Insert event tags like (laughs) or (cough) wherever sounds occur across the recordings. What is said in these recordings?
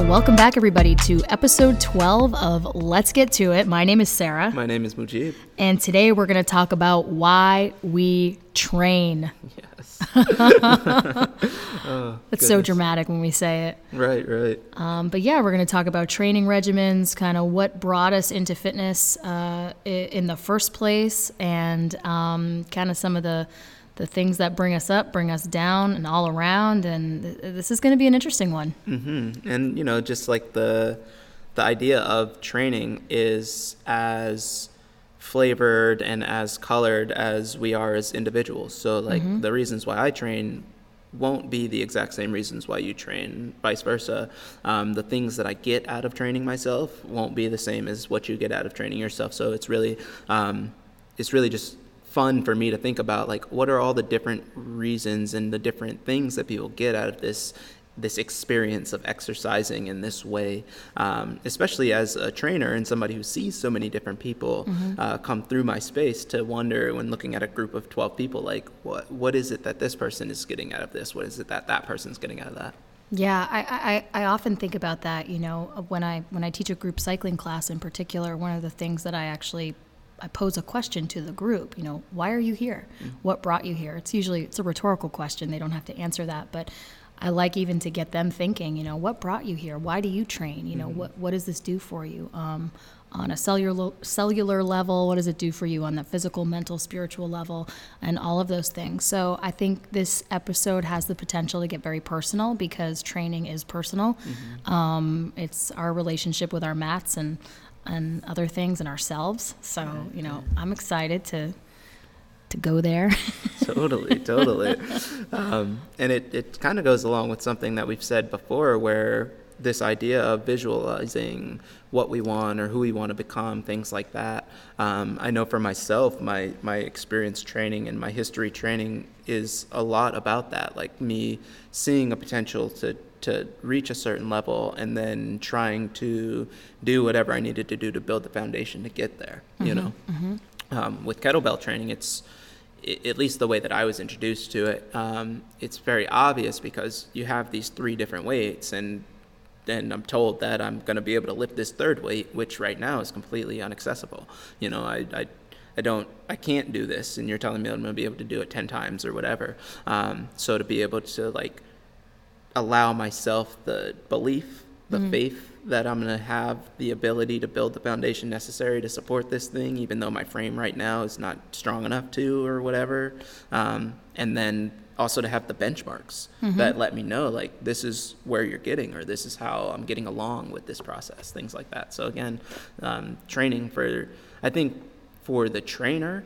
Well, welcome back, everybody, to episode 12 of Let's Get To It. My name is Sarah. My name is Mujib. And today we're going to talk about why we train. (laughs) Yes. (laughs) It's so dramatic when we say it. Right, right. Um, but yeah, we're going to talk about training regimens, kind of what brought us into fitness uh, in the first place, and um, kind of some of the the things that bring us up, bring us down, and all around. And th- this is going to be an interesting one. and you know just like the the idea of training is as flavored and as colored as we are as individuals so like the reasons why i train won't be the exact same reasons why you train vice versa um, the things that i get out of training myself won't be the same as what you get out of training yourself so it's really um, it's really just fun for me to think about like what are all the different reasons and the different things that people get out of this this experience of exercising in this way, um, especially as a trainer and somebody who sees so many different people uh, come through my space to wonder when looking at a group of 12 people, like what what is it that this person is getting out of this? What is it that that person's getting out of that? Yeah, I, I, I often think about that. You know, when I when I teach a group cycling class in particular, one of the things that I actually I pose a question to the group. You know, why are you here? What brought you here? It's usually it's a rhetorical question. They don't have to answer that, but I like even to get them thinking. You know, what brought you here? Why do you train? You know, what what does this do for you? Um, on a cellular cellular level, what does it do for you on the physical, mental, spiritual level, and all of those things. So I think this episode has the potential to get very personal because training is personal. Um, it's our relationship with our mats and and other things and ourselves. So you know, I'm excited to to go there. (laughs) totally, totally. Um, and it, it kind of goes along with something that we've said before, where this idea of visualizing what we want or who we want to become, things like that. Um, I know for myself, my, my experience training and my history training is a lot about that, like me seeing a potential to to reach a certain level and then trying to do whatever I needed to do to build the foundation to get there, you know? Um, with kettlebell training, it's at least the way that I was introduced to it. Um, it's very obvious because you have these three different weights, and then I'm told that I'm going to be able to lift this third weight, which right now is completely inaccessible. You know, I, I, I don't, I can't do this, and you're telling me I'm going to be able to do it ten times or whatever. Um, so to be able to like allow myself the belief, the faith that I'm going to have the ability to build the foundation necessary to support this thing, even though my frame right now is not strong enough to, or whatever. Um, and then also to have the benchmarks that let me know, like, this is where you're getting, or this is how I'm getting along with this process, things like that. So, again, um, training for, I think, for the trainer,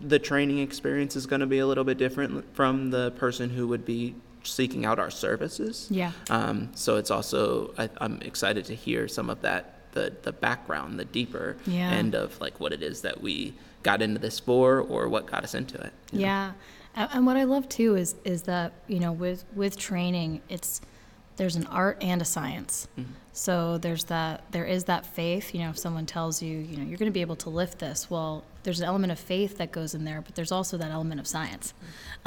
the training experience is going to be a little bit different from the person who would be seeking out our services. Yeah. Um, so it's also I, I'm excited to hear some of that the the background, the deeper Yeah. end of like what it is that we got into this for or what got us into it. you know? Yeah, and, and what I love too is is that you know with with training, it's there's an art and a science. So there's that there is that faith. You know, if someone tells you you know you're going to be able to lift this, well, there's an element of faith that goes in there, but there's also that element of science.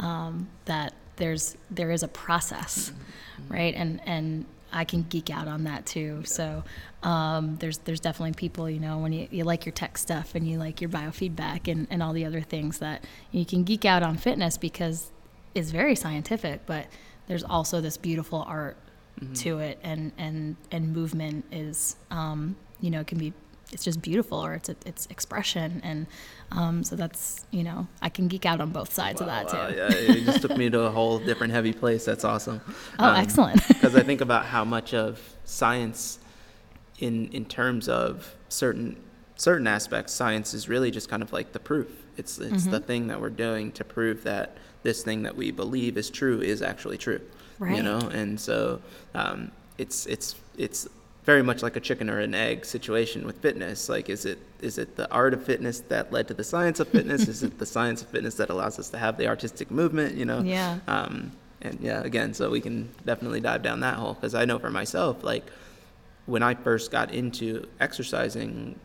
Um, that there's there is a process, right? And and I can geek out on that too. So um, there's there's definitely people, you know, when you, you like your tech stuff and you like your biofeedback and, and all the other things that you can geek out on fitness because it's very scientific, but there's also this beautiful art to it and, and, and movement is, um, you know, it can be, it's just beautiful or it's, it's expression. And um, so that's, you know, I can geek out on both sides of that too. Wow, yeah, it just took me to a whole different heavy place. That's awesome. (laughs) Oh, excellent. (laughs) Because I think about how much of science, in in terms of certain certain aspects, science is really just kind of like the proof. It's it's the thing that we're doing to prove that this thing that we believe is true is actually true. Right. You know, and so um, it's it's it's very much like a chicken or an egg situation with fitness. Like, is it is it the art of fitness that led to the science of fitness? is it the science of fitness that allows us to have the artistic movement? You know. Yeah. Um, and yeah, again, so we can definitely dive down that hole because I know for myself, like when I first got into exercising,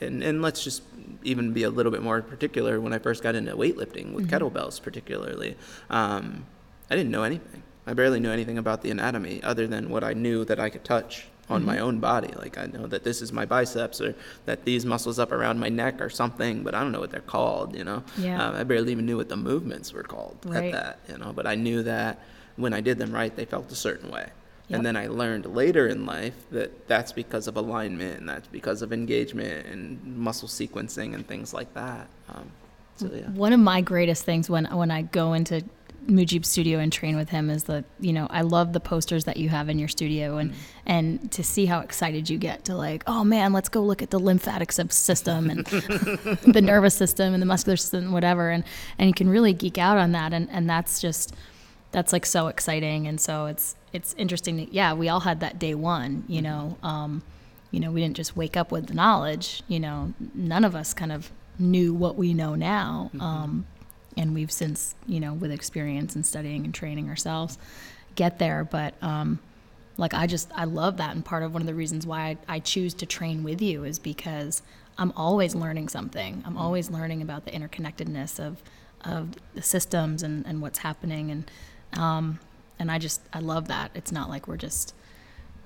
and, and let's just even be a little bit more particular, when I first got into weightlifting with kettlebells, particularly, um, I didn't know anything. I barely knew anything about the anatomy other than what I knew that I could touch on my own body. Like I know that this is my biceps or that these muscles up around my neck or something, but I don't know what they're called, you know? Yeah. Um, I barely even knew what the movements were called Right. at that, you know? But I knew that when I did them right, they felt a certain way. Yep. And then I learned later in life that that's because of alignment and that's because of engagement and muscle sequencing and things like that. Um, so yeah. One of my greatest things when when I go into Mujib's studio and train with him is the you know I love the posters that you have in your studio and and to see how excited you get to like oh man let's go look at the lymphatic system and (laughs) the nervous system and the muscular system and whatever and and you can really geek out on that and and that's just that's like so exciting and so it's it's interesting that yeah we all had that day one you know um you know we didn't just wake up with the knowledge you know none of us kind of knew what we know now um and we've since you know with experience and studying and training ourselves get there. But um like i just i love that. And part of one of the reasons why i, I choose to train with you is because i'm always learning something. I'm always learning about the interconnectedness of of the systems and, and what's happening. And um and i just i love that. It's not like we're just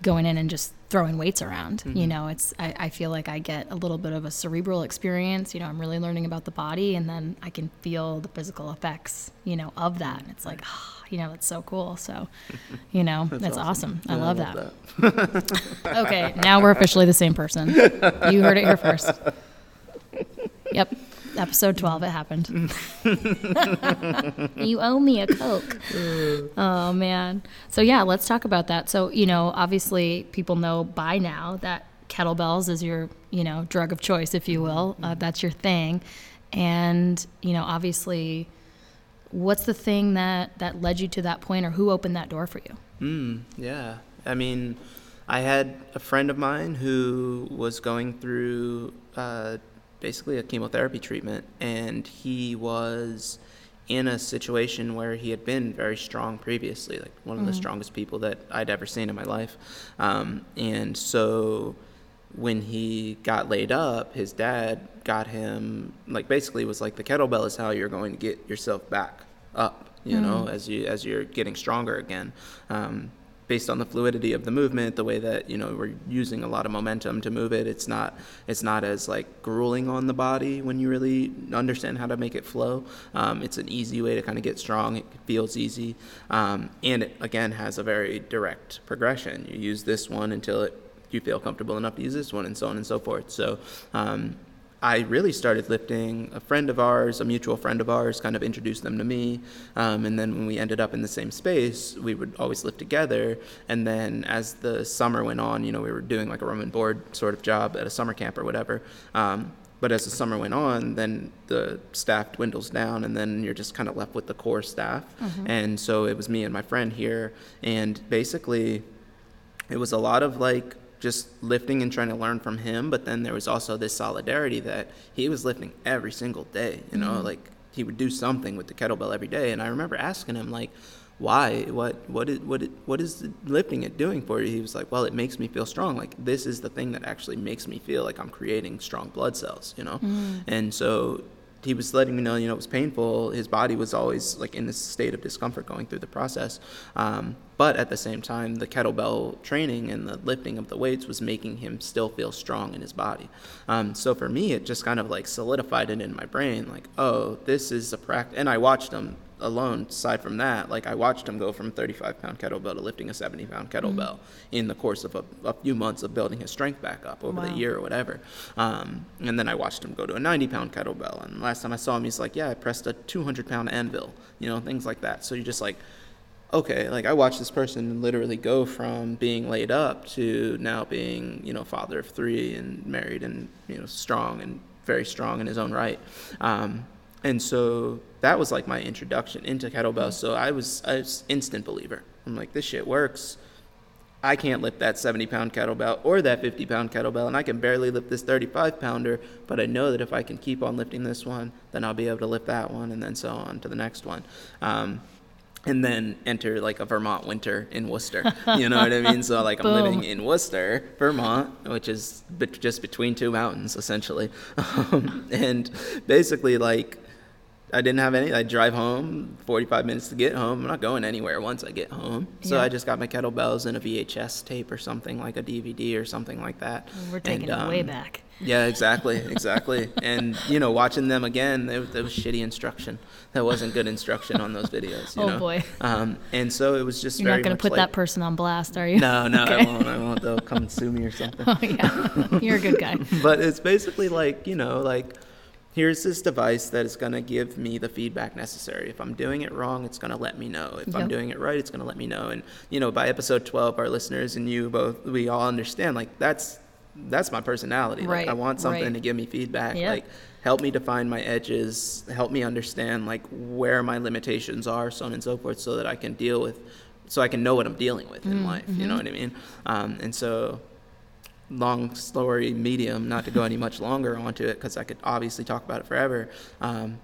going in and just throwing weights around. You know, it's I, I feel like I get a little bit of a cerebral experience. You know, I'm really learning about the body, and then I can feel the physical effects. You know, of that. And it's like, ah, you know, it's so cool. So, (laughs) you know, that's, awesome. I Yeah, love, that. okay, now we're officially the same person. You heard it here first. (laughs) Yep. Episode 12, it happened. (laughs) you owe me a Coke. Oh, man. So, yeah, let's talk about that. So, you know, obviously, people know by now that kettlebells is your, you know, drug of choice, if you will. Uh, that's your thing. And, you know, obviously, what's the thing that, that led you to that point or who opened that door for you? Mm, yeah. I mean, I had a friend of mine who was going through uh, basically a chemotherapy treatment, and he was in a situation where he had been very strong previously, like one of the strongest people that I'd ever seen in my life. Um, and so when he got laid up, his dad got him like basically was like the kettlebell is how you're going to get yourself back up, you know, as you as you're getting stronger again. Um, based on the fluidity of the movement, the way that you know we're using a lot of momentum to move it, it's not it's not as like grueling on the body when you really understand how to make it flow. Um, it's an easy way to kind of get strong. It feels easy, um, and it again has a very direct progression. You use this one until it you feel comfortable enough to use this one, and so on and so forth. So. Um, I really started lifting. A friend of ours, a mutual friend of ours, kind of introduced them to me. Um, and then when we ended up in the same space, we would always lift together. And then as the summer went on, you know, we were doing like a room and board sort of job at a summer camp or whatever. Um, but as the summer went on, then the staff dwindles down, and then you're just kind of left with the core staff. And so it was me and my friend here. And basically, it was a lot of like just lifting and trying to learn from him but then there was also this solidarity that he was lifting every single day you know mm-hmm. like he would do something with the kettlebell every day and i remember asking him like why? What what is what it, what is the lifting it doing for you? He was like well it makes me feel strong. Like this is the thing that actually makes me feel like i'm creating strong blood cells you know? Mm-hmm. And so he was letting me know, you know, it was painful. His body was always like in this state of discomfort going through the process. Um, but at the same time, the kettlebell training and the lifting of the weights was making him still feel strong in his body. Um, so for me, it just kind of like solidified it in my brain, like, oh, this is a practice. And I watched him alone. Aside from that, like I watched him go from 35 pound kettlebell to lifting a 70 pound kettlebell in the course of a, a few months of building his strength back up over the year or whatever. Um, and then I watched him go to a 90 pound kettlebell. And last time I saw him, he's like, yeah, I pressed a 200 pound anvil, you know, things like that. So you're just like, okay, like I watched this person literally go from being laid up to now being, you know, father of three and married and, you know, strong and very strong in his own right. Um, and so that was like my introduction into kettlebells. So I was, I was instant believer. I'm like, this shit works. I can't lift that 70 pound kettlebell or that 50 pound kettlebell, and I can barely lift this 35 pounder, but I know that if I can keep on lifting this one, then I'll be able to lift that one, and then so on to the next one. Um, and then enter like a Vermont winter in Worcester. (laughs) You know what I mean? So like I'm living in Worcester, Vermont, which is bet- just between two mountains essentially. (laughs) Um, and basically like I didn't have any. I drive home, 45 minutes to get home. I'm not going anywhere once I get home. So Yeah. I just got my kettlebells and a VHS tape or something like a DVD or something like that. We're taking And, it way um, back. Yeah, exactly, (laughs) exactly. and you know, watching them again, there was shitty instruction. That wasn't good instruction on those videos. You Oh, know? boy. Um, and so it was just You're not going to put like, that person on blast, are you? No, no, I won't. I won't. They'll come and sue me or something. (laughs) Oh, yeah. You're a good guy. (laughs) but it's basically like you know like here's this device that is going to give me the feedback necessary if i'm doing it wrong it's going to let me know if i'm doing it right it's going to let me know and you know by episode 12 our listeners and you both we all understand like that's that's my personality like Right, i want something right. to give me feedback Yeah. like help me define my edges help me understand like where my limitations are so on and so forth so that i can deal with so i can know what i'm dealing with Mm, in life you mm-hmm. know what i mean um, and so long story medium, not to go any much longer onto it because I could obviously talk about it forever. Um,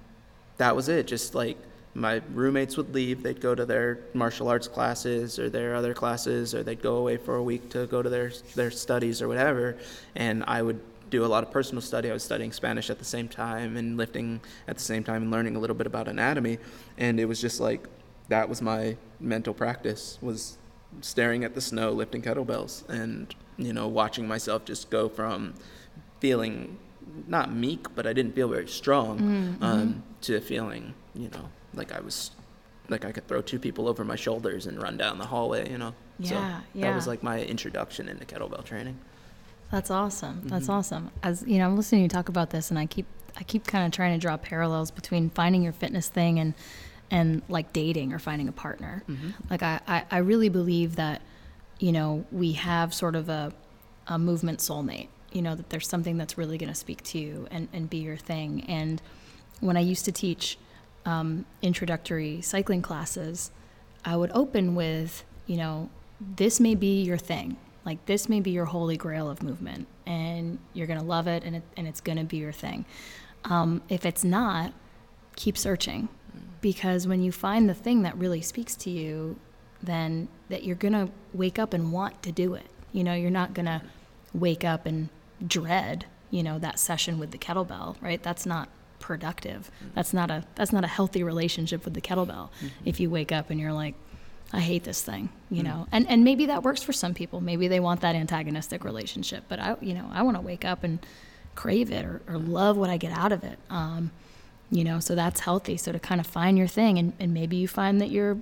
that was it. Just like my roommates would leave, they'd go to their martial arts classes or their other classes, or they'd go away for a week to go to their their studies or whatever, and I would do a lot of personal study. I was studying Spanish at the same time and lifting at the same time and learning a little bit about anatomy, and it was just like that was my mental practice was staring at the snow lifting kettlebells and you know watching myself just go from feeling not meek but i didn't feel very strong um, to feeling you know like i was like i could throw two people over my shoulders and run down the hallway you know so Yeah, that was like my introduction into kettlebell training That's awesome. That's Mm-hmm. awesome. As you know, I'm listening to you talk about this, and I keep I keep kind of trying to draw parallels between finding your fitness thing and and like dating or finding a partner. Mm-hmm. Like I, I I really believe that you know we have sort of a a movement soulmate. You know that there's something that's really going to speak to you and and be your thing. And when I used to teach um, introductory cycling classes, I would open with, you know, this may be your thing. Like this may be your holy grail of movement, and you're gonna love it, and it, and it's gonna be your thing. Um, if it's not, keep searching, because when you find the thing that really speaks to you, then that you're gonna wake up and want to do it. You know, you're not gonna wake up and dread, you know, that session with the kettlebell, right? That's not productive. That's not a that's not a healthy relationship with the kettlebell. If you wake up and you're like, I hate this thing, you know. And and maybe that works for some people. Maybe they want that antagonistic relationship. But I you know, I want to wake up and crave it or, or love what I get out of it. Um, you know, so that's healthy. So to kind of find your thing and, and maybe you find that you're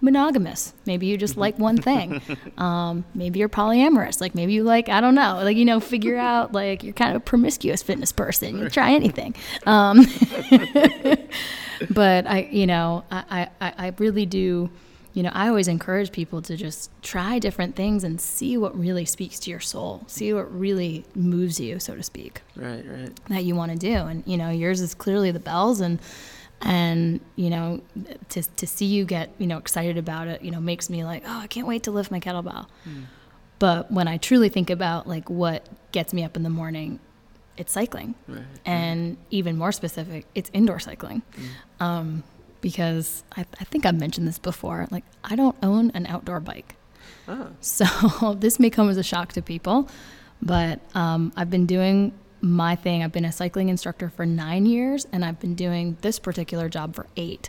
monogamous. Maybe you just like one thing. (laughs) Um, maybe you're polyamorous. Like maybe you like, I don't know, like, you know, figure out like you're kind of a promiscuous fitness person. You try anything. Um, (laughs) but I, you know, I, I, I really do, you know, I always encourage people to just try different things and see what really speaks to your soul, see what really moves you, so to speak right right that you want to do and you know yours is clearly the bells and and you know to to see you get you know excited about it you know makes me like oh I can't wait to lift my kettlebell. But when I truly think about like what gets me up in the morning it's cycling. Right. And even more specific it's indoor cycling. Um, because I, I think I've mentioned this before like I don't own an outdoor bike. Oh, (laughs) so this may come as a shock to people, but um, I've been doing my thing. I've been a cycling instructor for nine years, and I've been doing this particular job for eight.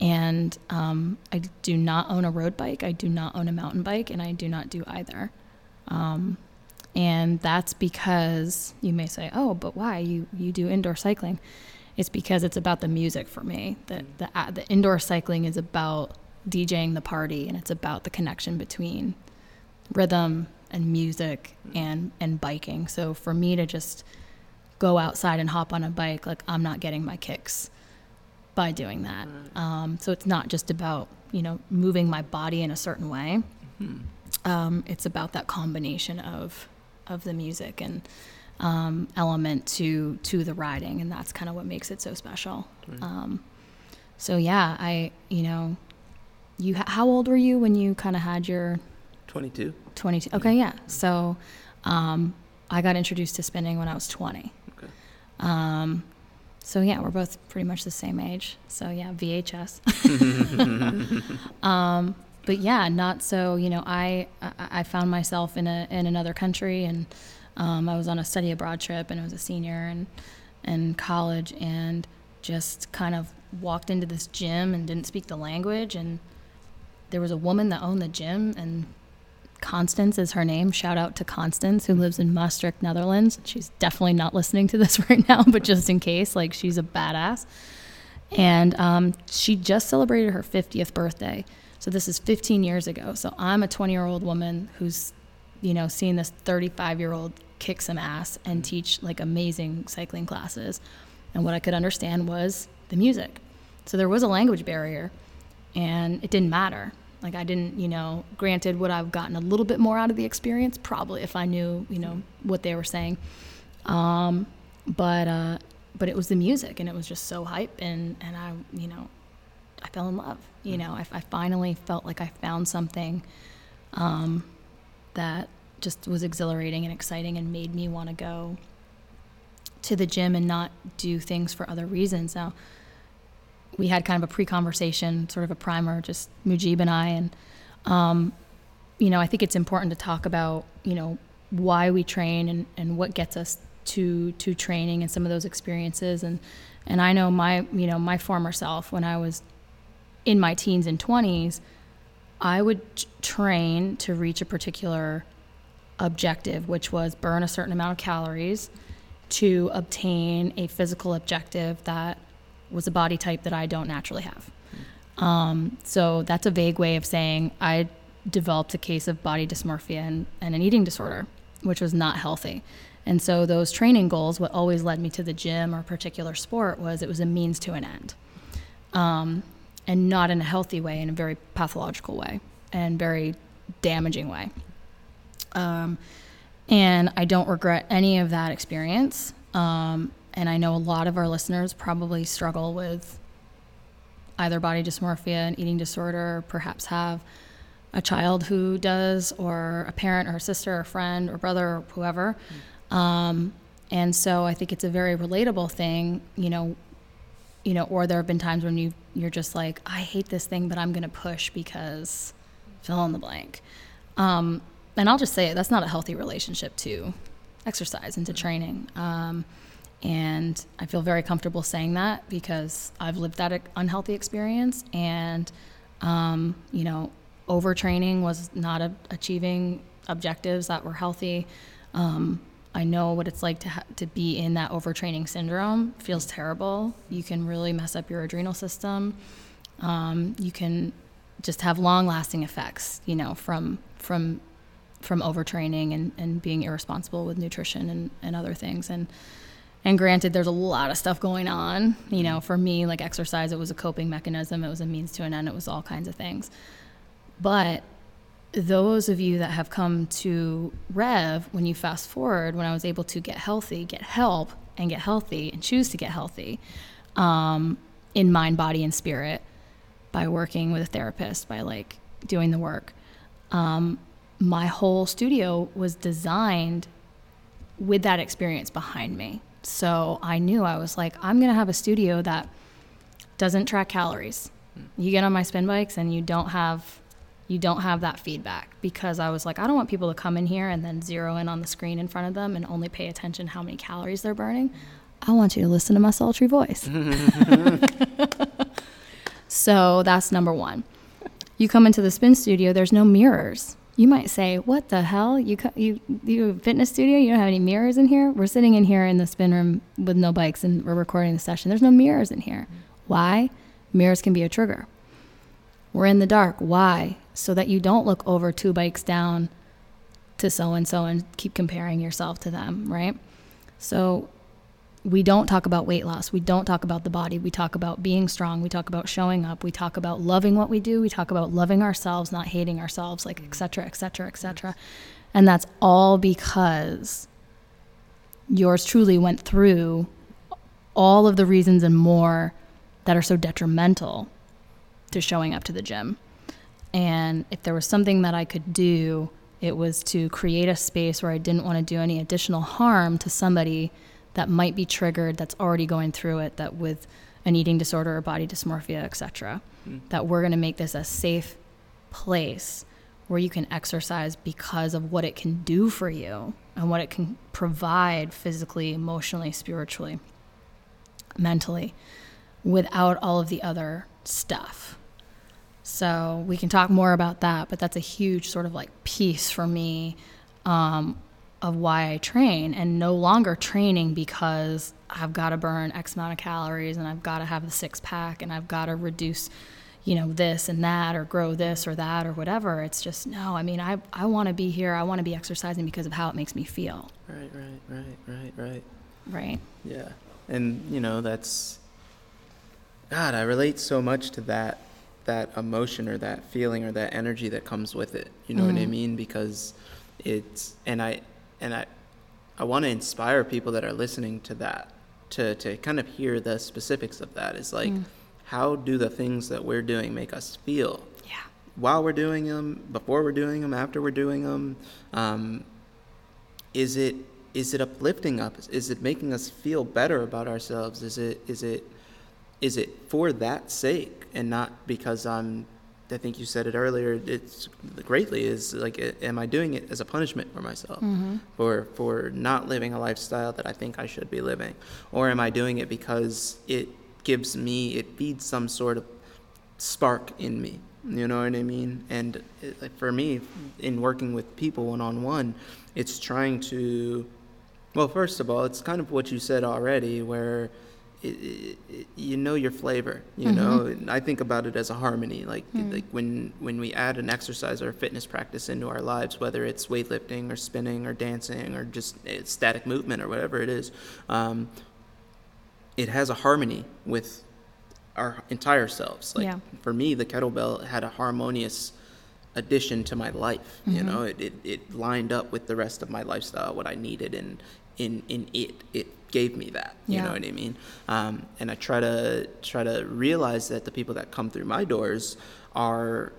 And um, I do not own a road bike. I do not own a mountain bike, and I do not do either. Um, and that's because you may say, "Oh, but why you you do indoor cycling?" It's because it's about the music for me. That the uh, the indoor cycling is about DJing the party, and it's about the connection between rhythm and music and and biking. So for me to just go outside and hop on a bike, like I'm not getting my kicks by doing that. Um, so it's not just about you know moving my body in a certain way. Um, it's about that combination of of the music and um, element to to the riding, and that's kind of what makes it so special. Um, so yeah, I you know, you how old were you when you kind of had your 22 22? Okay, yeah. So um, I got introduced to spinning when I was 20. Um, so yeah, we're both pretty much the same age. So yeah, VHS. (laughs) um, but yeah, not so. You know, I I I found myself in a in another country, and um, I was on a study abroad trip, and I was a senior and in college, and just kind of walked into this gym and didn't speak the language and there was a woman that owned the gym and Constance is her name. Shout out to Constance who lives in Maastricht, Netherlands. She's definitely not listening to this (laughs) right now, but just in case, like she's a badass. And um, she just celebrated her 50th birthday. So this is 15 years ago. So I'm a 20 year old woman who's, you know, seeing this 35 year old kick some ass and teach like amazing cycling classes. And what I could understand was the music. So there was a language barrier and it didn't matter. Like I didn't, you know, granted would I've gotten a little bit more out of the experience? Probably if I knew, you know, what they were saying. Um, but uh, but it was the music and it was just so hype and, and I, you know, I fell in love. You know, I, I finally felt like I found something um, that just was exhilarating and exciting and made me want to go to the gym and not do things for other reasons. Now, we had kind of a pre-conversation, sort of a primer, just Mujib and I, and um, you know, I think it's important to talk about, you know, why we train and, and what gets us to to training and some of those experiences. And and I know my you know my former self when I was in my teens and 20s I would train to reach a particular objective which was burn a certain amount of calories to obtain a physical objective that was a body type that I don't naturally have. Um, so that's a vague way of saying I developed a case of body dysmorphia and, and an eating disorder, which was not healthy. And so those training goals, what always led me to the gym or particular sport, was it was a means to an end, um, and not in a healthy way, in a very pathological way and very damaging way. Um, and I don't regret any of that experience. Um, and I know a lot of our listeners probably struggle with either body dysmorphia and eating disorder, or perhaps have a child who does, or a parent or a sister or a friend or brother or whoever. Mm. Um, and so I think it's a very relatable thing, you know, you know, or there have been times when you you're just like, I hate this thing, but I'm going to push because fill in the blank. Um, and I'll just say it, that's not a healthy relationship to exercise and to training. Um, and I feel very comfortable saying that because I've lived that unhealthy experience. And, um, you know, overtraining was not a- achieving objectives that were healthy. Um, I know what it's like to ha- to be in that overtraining syndrome. It feels terrible. You can really mess up your adrenal system. Um, you can just have long lasting effects, you know, from from from overtraining and, and being irresponsible with nutrition and, and other things. And and granted, there's a lot of stuff going on. You know, for me, like exercise, it was a coping mechanism, it was a means to an end, it was all kinds of things. But those of you that have come to Rev, when you fast forward, when I was able to get healthy, get help, and get healthy, and choose to get healthy um, in mind, body, and spirit by working with a therapist, by like doing the work. Um, my whole studio was designed with that experience behind me. So I knew I was like, I'm going to have a studio that doesn't track calories. You get on my spin bikes and you don't have you don't have that feedback because I was like, I don't want people to come in here and then zero in on the screen in front of them and only pay attention how many calories they're burning. I want you to listen to my sultry voice. (laughs) (laughs) so that's number one. You come into the spin studio, there's no mirrors you might say, "What the hell? You you you fitness studio? You don't have any mirrors in here? We're sitting in here in the spin room with no bikes, and we're recording the session. There's no mirrors in here. Why? Mirrors can be a trigger. We're in the dark. Why? So that you don't look over two bikes down to so and so and keep comparing yourself to them, right? So we don't talk about weight loss. We don't talk about the body. We talk about being strong. We talk about showing up. We talk about loving what we do. We talk about loving ourselves, not hating ourselves, like et cetera, et cetera, et cetera. And that's all because yours truly went through all of the reasons and more that are so detrimental to showing up to the gym. And if there was something that I could do, it was to create a space where I didn't want to do any additional harm to somebody that might be triggered that's already going through it that with an eating disorder or body dysmorphia etc mm. that we're going to make this a safe place where you can exercise because of what it can do for you and what it can provide physically emotionally spiritually mentally without all of the other stuff. So we can talk more about that, but that's a huge sort of like piece for me um, of why I train and no longer training because I've got to burn X amount of calories and I've got to have the six pack and I've got to reduce, you know, this and that or grow this or that or whatever. It's just, no, I mean, I, I want to be here. I want to be exercising because of how it makes me feel. Right, right, right, right, right. Right. Yeah. And, you know, that's, God, I relate so much to that, that emotion or that feeling or that energy that comes with it. You know what I mm-hmm. mean? Because it's, and I, and I, I want to inspire people that are listening to that to, to kind of hear the specifics of that is like, how do the things that we're doing make us feel? Yeah. while we're doing them, before we're doing them, after we're doing them? Um, is it is it uplifting us? Is it making us feel better about ourselves? Is it is it is it for that sake and not because I'm? I think you said it earlier. It's greatly is like, am I doing it as a punishment for myself mm-hmm. for for not living a lifestyle that I think I should be living, or am I doing it because it gives me it feeds some sort of spark in me. You know what I mean? And it, like, for me, in working with people one on one, it's trying to, well, first of all, it's kind of what you said already, where it, it, it- you know your flavor. You know, and I think about it as a harmony. Like like when when we add an exercise or a fitness practice into our lives, whether it's weightlifting or spinning or dancing or just eh, static movement or whatever it is. Um, it has a harmony with our entire selves. Like Yeah. for me, the kettlebell had a harmonious addition to my life. Mm-hmm. You know, it, it, it lined up with the rest of my lifestyle, what I needed, and in in it, it gave me that. You Yeah. know what I mean? Um, and I try to try to realize that the people that come through my doors are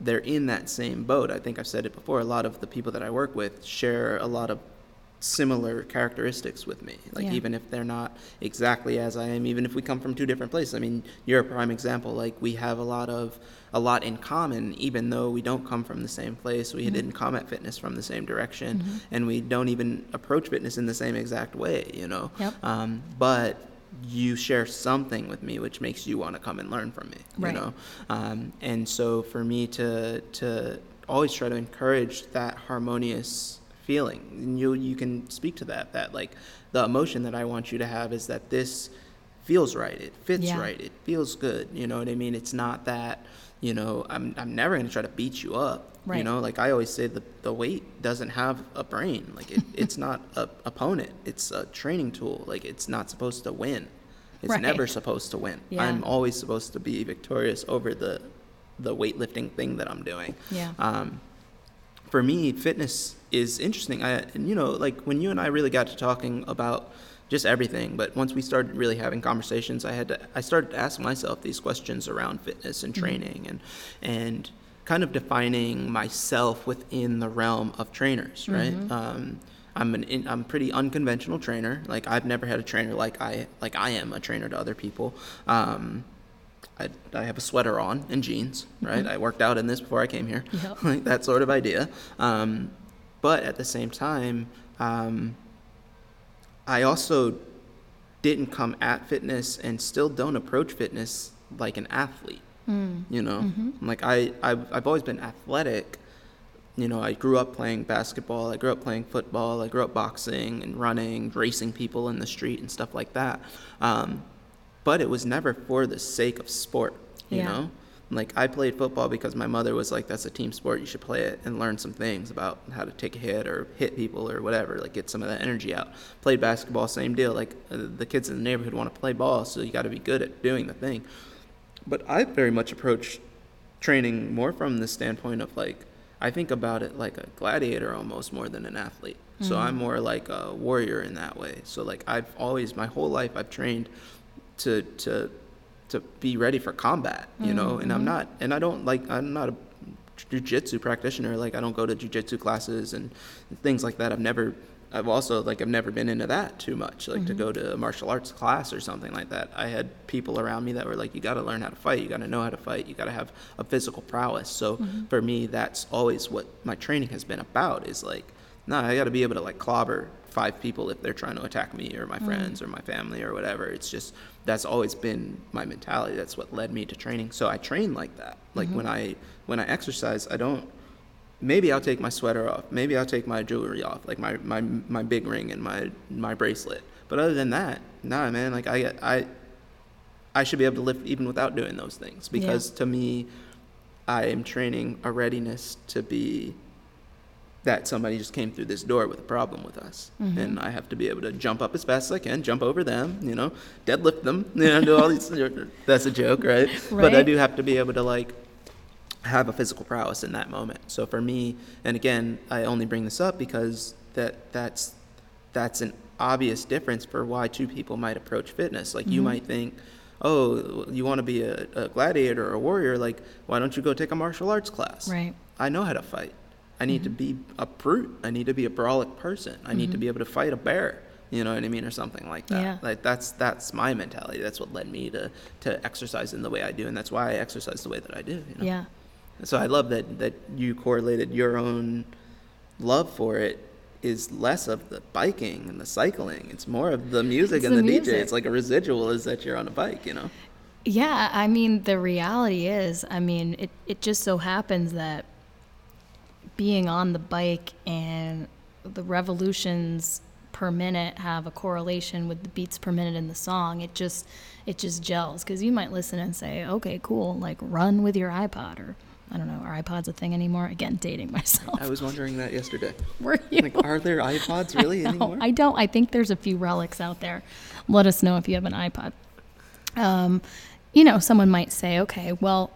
they're in that same boat. I think I've said it before. A lot of the people that I work with share a lot of similar characteristics with me. Like Yeah. even if they're not exactly as I am, even if we come from two different places. I mean, you're a prime example. Like we have a lot of a lot in common, even though we don't come from the same place. We didn't come at fitness from the same direction, and we don't even approach fitness in the same exact way. You know. Yep. Um, but you share something with me which makes you want to come and learn from me Right. you know um, and so for me to to always try to encourage that harmonious feeling and you you can speak to that that like the emotion that I want you to have is that this feels right it fits Yeah. right it feels good you know what I mean it's not that you know I'm I'm never going to try to beat you up Right. you know like I always say the the weight doesn't have a brain like it, it's (laughs) not a opponent it's a training tool like it's not supposed to win it's Right. never supposed to win Yeah. I'm always supposed to be victorious over the the weightlifting thing that I'm doing Yeah. um, for me, fitness is interesting. I, and you know, like when you and I really got to talking about just everything, but once we started really having conversations, I had to, I started to ask myself these questions around fitness and training and, and kind of defining myself within the realm of trainers, right? Um, I'm an in, I'm pretty unconventional trainer. Like I've never had a trainer like I like I am a trainer to other people. Um, I, I have a sweater on and jeans, right? I worked out in this before I came here, Yep. (laughs) like that sort of idea. Um, but at the same time, um, I also didn't come at fitness and still don't approach fitness like an athlete. You know, like I, I've, I've always been athletic. You know, I grew up playing basketball. I grew up playing football. I grew up boxing and running, racing people in the street and stuff like that. Um, but it was never for the sake of sport. You Yeah. know, like I played football because my mother was like, "That's a team sport. You should play it and learn some things about how to take a hit or hit people or whatever. Like get some of that energy out." Played basketball, same deal. Like uh, the kids in the neighborhood want to play ball, so you got to be good at doing the thing. But I very much approach training more from the standpoint of like I think about it like a gladiator almost more than an athlete. So I'm more like a warrior in that way. So like I've always my whole life I've trained to to to be ready for combat, you know, and I'm mm-hmm. not and I don't like I'm not a jujitsu practitioner like I don't go to jujitsu classes and things like that. I've never I've also like I've never been into that too much, like to mm-hmm. go to a martial arts class or something like that. I had people around me that were like, "You got to learn how to fight. You got to know how to fight. You got to have a physical prowess." So mm-hmm. for me, that's always what my training has been about. Is like, no, I got to be able to like clobber five people if they're trying to attack me or my mm. friends or my family or whatever. It's just that's always been my mentality. That's what led me to training. So I train like that. Like when mm-hmm. I when I exercise, I don't maybe I'll take my sweater off. Maybe I'll take my jewelry off, like my, my, my big ring and my, my bracelet. But other than that, nah, man, like I, get I, I should be able to lift even without doing those things because to me, I am training a readiness to be that somebody just came through this door with a problem with us. And I have to be able to jump up as fast as I can, jump over them, you know, deadlift them, (laughs) you know, do all these, (laughs) that's a joke, right? But I do have to be able to like, have a physical prowess in that moment. So for me, and again, I only bring this up because that that's that's an obvious difference for why two people might approach fitness. Like Mm-hmm. you might think, oh, you want to be a, a gladiator or a warrior, like why don't you go take a martial arts class? Right. I know how to fight. I need to mm-hmm. be a brute. I need to be a brawlic person. I need to mm-hmm. be able to fight a bear. You know what I mean, or something like that. Yeah. Like that's that's my mentality. That's what led me to to exercise in the way I do, and that's why I exercise the way that I do. You know? Yeah. So I love that that you correlated your own love for it is less of the biking and the cycling. It's more of the music It's and the, the DJ. It's like a residual is that you're on a bike, you know. Yeah, I mean, the reality is, I mean, it, it just so happens that being on the bike and the revolutions per minute have a correlation with the beats per minute in the song. It just it just gels because you might listen and say, okay, cool, like run with your iPod or I don't know, are iPods a thing anymore? Again, dating myself. I was wondering that yesterday. (laughs) Were you? Like, are there iPods really No, anymore? I don't. I think there's a few relics out there. Let us know if you have an iPod. Um, you know, someone might say, okay, well,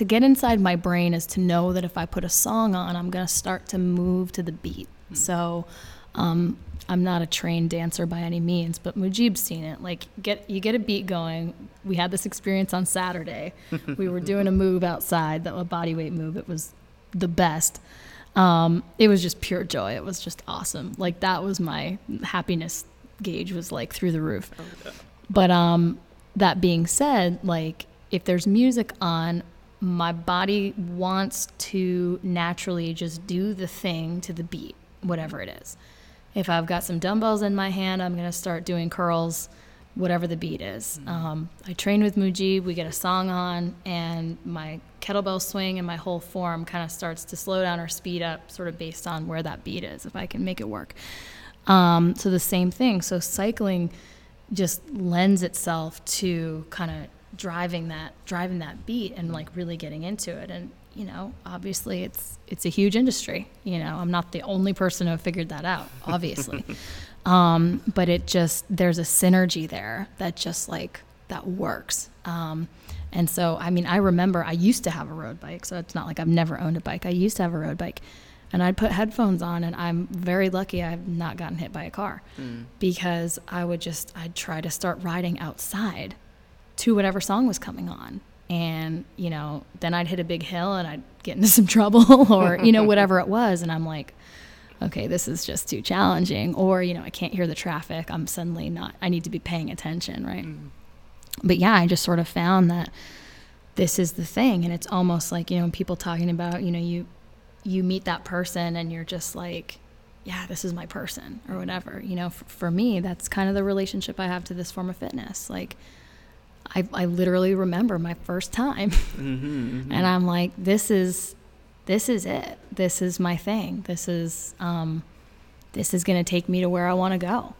to get inside my brain is to know that if I put a song on, I'm going to start to move to the beat. So, um, I'm not a trained dancer by any means, but Mujib's seen it. Like, get you get a beat going. We had this experience on Saturday. (laughs) we were doing a move outside, that a body weight move. It was the best. Um, it was just pure joy. It was just awesome. Like that was my happiness gauge was like through the roof. But um, that being said, like if there's music on, my body wants to naturally just do the thing to the beat, whatever it is. If I've got some dumbbells in my hand, I'm gonna start doing curls, whatever the beat is. Um, I train with Muji, We get a song on, and my kettlebell swing and my whole form kind of starts to slow down or speed up, sort of based on where that beat is, if I can make it work. Um, so the same thing. So cycling just lends itself to kind of driving that driving that beat and like really getting into it. And you know obviously it's it's a huge industry you know. I'm not the only person who figured that out obviously. (laughs) Um, but it just there's a synergy there that just like that works. Um, and so i mean i remember i used to have a road bike so it's not like i've never owned a bike. I used to have a road bike and i'd put headphones on and i'm very lucky i've not gotten hit by a car. Because i would just i'd try to start riding outside to whatever song was coming on. And, you know, then I'd hit a big hill and I'd get into (laughs) some trouble or, you know, whatever it was. And I'm like, okay, this is just too challenging. Or, you know, I can't hear the traffic. I'm suddenly not, I need to be paying attention, right? Mm-hmm. But yeah, I just sort of found that this is the thing. And it's almost like, you know, people talking about, you know, you, you meet that person and you're just like, yeah, this is my person or whatever. You know, f- for me, that's kind of the relationship I have to this form of fitness. Like, I, I literally remember my first time. (laughs) Mm-hmm, and i'm like this is this is it. This is my thing. This is um, this is going to take me to where i want to go.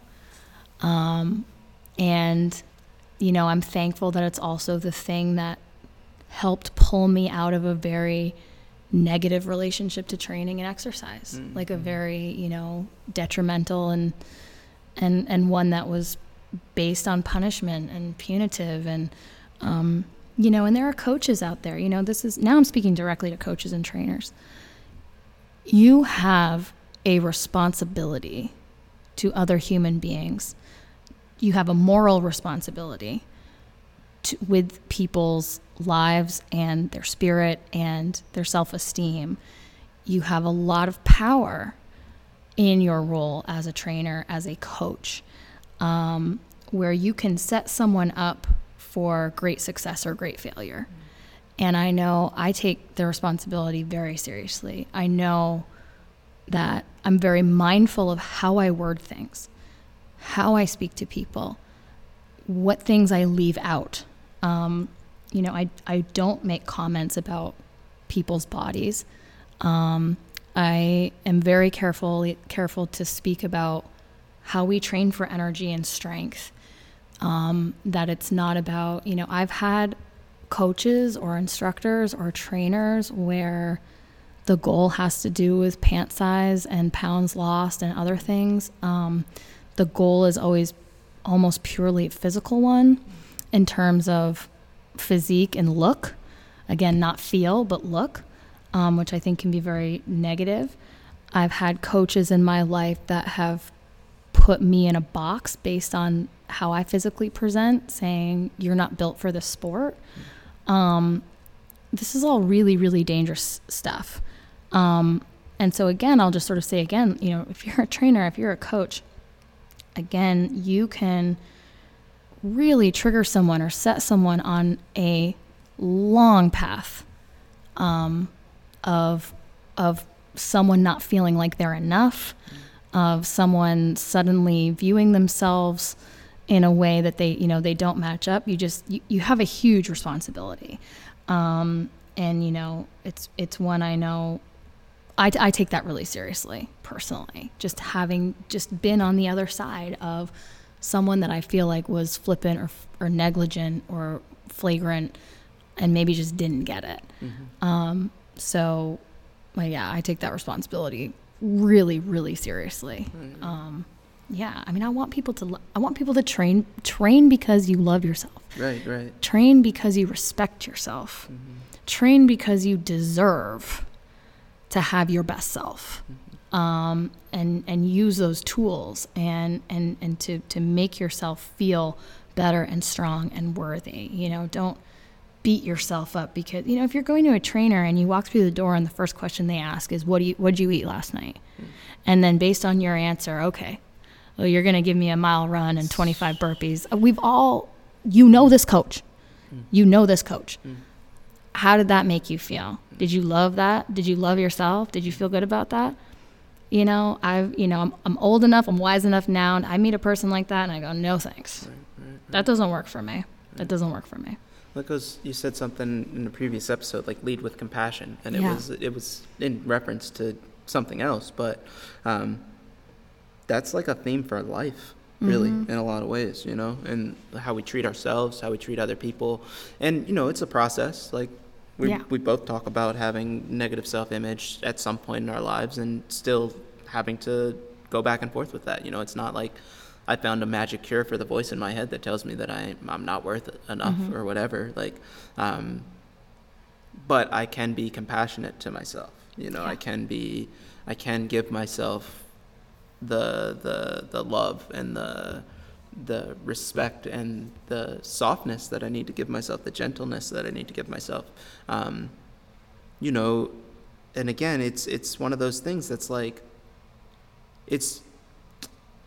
Um, and you know i'm thankful that it's also the thing that helped pull me out of a very negative relationship to training and exercise. Like a very you know detrimental and and and one that was based on punishment and punitive and um, you know and there are coaches out there you know this is now i'm speaking directly to coaches and trainers. You have a responsibility to other human beings. You have a moral responsibility to, with people's lives and their spirit and their self-esteem. You have a lot of power in your role as a trainer as a coach um, where you can set someone up for great success or great failure. And I know I take the responsibility very seriously. I know that I'm very mindful of how I word things, how I speak to people, what things I leave out. Um, you know, I, I don't make comments about people's bodies. Um, I am very careful careful to speak about how we train for energy and strength. Um, that it's not about you know I've had coaches or instructors or trainers where the goal has to do with pant size and pounds lost and other things. Um, the goal is always almost purely a physical one in terms of physique and look. Again, not feel, but look um, which I think can be very negative. I've had coaches in my life that have put me in a box based on how I physically present, saying, You're not built for this sport. Um, this is all really, really dangerous stuff. Um, and so, again, I'll just sort of say again, you know, if you're a trainer, if you're a coach, again, you can really trigger someone or set someone on a long path um, of of someone not feeling like they're enough, of someone suddenly viewing themselves in a way that they you know they don't match up. You just you, you have a huge responsibility, um, and you know it's it's one I know. I, I take that really seriously personally. Just having just been on the other side of someone that I feel like was flippant or, or negligent or flagrant and maybe just didn't get it. Mm-hmm. Um, so, well, yeah, I take that responsibility really, really seriously. Mm-hmm. Um, yeah, I mean, I want people to. I want people to train. Train because you love yourself. Right, right. Train because you respect yourself. Mm-hmm. Train because you deserve to have your best self. Mm-hmm. Um, and and use those tools and and and to to make yourself feel better and strong and worthy. You know, don't beat yourself up because you know if you're going to a trainer and you walk through the door and the first question they ask is what do you what did you eat last night? And then based on your answer okay well you're going to give me a mile run and 25 burpees. Uh, we've all you know this coach. You know this coach. How did that make you feel? Did you love that? Did you love yourself? Did you feel good about that? You know i've you know i'm, I'm old enough i'm wise enough now and i meet a person like that and i go no thanks. Right, right, right. that doesn't work for me. That doesn't work for me because you said something in the previous episode, like lead with compassion, and it yeah. was it was in reference to something else, but um, that's like a theme for life, really, mm-hmm. in a lot of ways, you know, and how we treat ourselves, how we treat other people, and you know, it's a process. Like we yeah. we both talk about having negative self-image at some point in our lives, and still having to go back and forth with that. You know, it's not like I found a magic cure for the voice in my head that tells me that I I'm not worth enough mm-hmm. or whatever. Like, um, but I can be compassionate to myself. You know, yeah. I can be, I can give myself the the the love and the the respect and the softness that I need to give myself, the gentleness that I need to give myself. Um, you know, and again, it's it's one of those things that's like, it's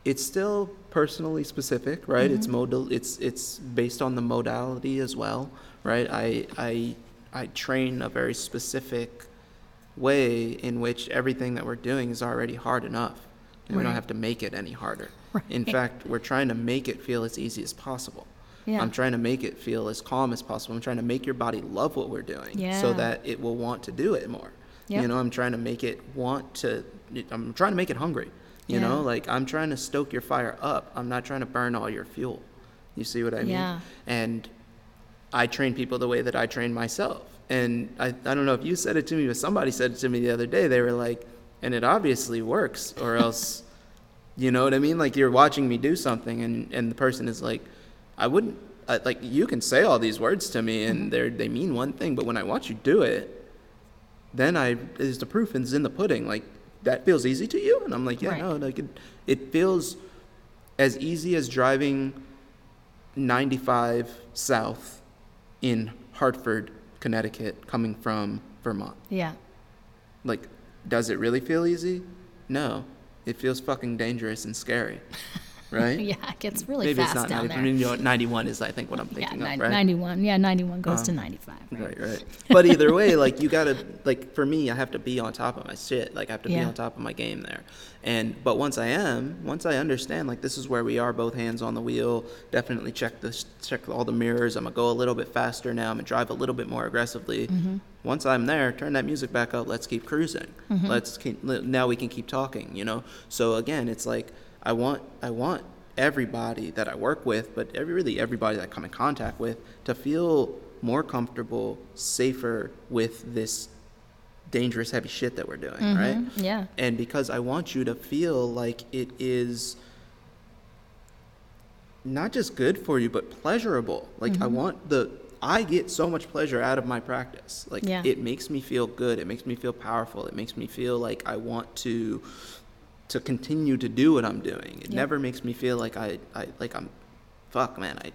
it's still personally specific, right? Mm-hmm. It's modal. It's it's based on the modality as well, right? I I I train a very specific way in which everything that we're doing is already hard enough, and right. we don't have to make it any harder. Right. In fact, we're trying to make it feel as easy as possible. Yeah. I'm trying to make it feel as calm as possible. I'm trying to make your body love what we're doing yeah. so that it will want to do it more. Yep. You know, I'm trying to make it want to I'm trying to make it hungry. You yeah. know, like I'm trying to stoke your fire up. I'm not trying to burn all your fuel. You see what I mean? Yeah. And I train people the way that I train myself. And I, I don't know if you said it to me, but somebody said it to me the other day. They were like, and it obviously works, or else, (laughs) you know what I mean? Like you're watching me do something, and, and the person is like, I wouldn't, I, like you can say all these words to me, and mm-hmm. they they mean one thing, but when I watch you do it, then I is the proof is in the pudding. Like that feels easy to you? And I'm like, yeah, right. no, like it, it feels as easy as driving 95 south in Hartford, Connecticut, coming from Vermont. Yeah. Like, does it really feel easy? No. It feels fucking dangerous and scary. (laughs) right? (laughs) yeah, it gets really Maybe fast it's not down 90, there. I mean, you know, 91 is, I think, what I'm yeah, thinking of, right? 91. Yeah, 91 goes Uh, to 95. Right? Right, right. But either way, like you gotta like for me, I have to be on top of my shit. Like I have to be on top of my game there. And but once I am, once I understand, like this is where we are, both hands on the wheel. Definitely check this, check all the mirrors. I'm gonna go a little bit faster now. I'm gonna drive a little bit more aggressively. Mm-hmm. Once I'm there, turn that music back up. Let's keep cruising. Let's keep, now we can keep talking. You know. So again, it's like I want I want everybody that I work with, but every, really everybody that I come in contact with, to feel more comfortable, safer with this dangerous, heavy shit that we're doing, mm-hmm. right? Yeah. And because I want you to feel like it is not just good for you, but pleasurable. Like I mm-hmm. want the I get so much pleasure out of my practice. Like Yeah. it makes me feel good. It makes me feel powerful. It makes me feel like I want to to continue to do what I'm doing. It Yeah. never makes me feel like I, I like I'm fuck man, I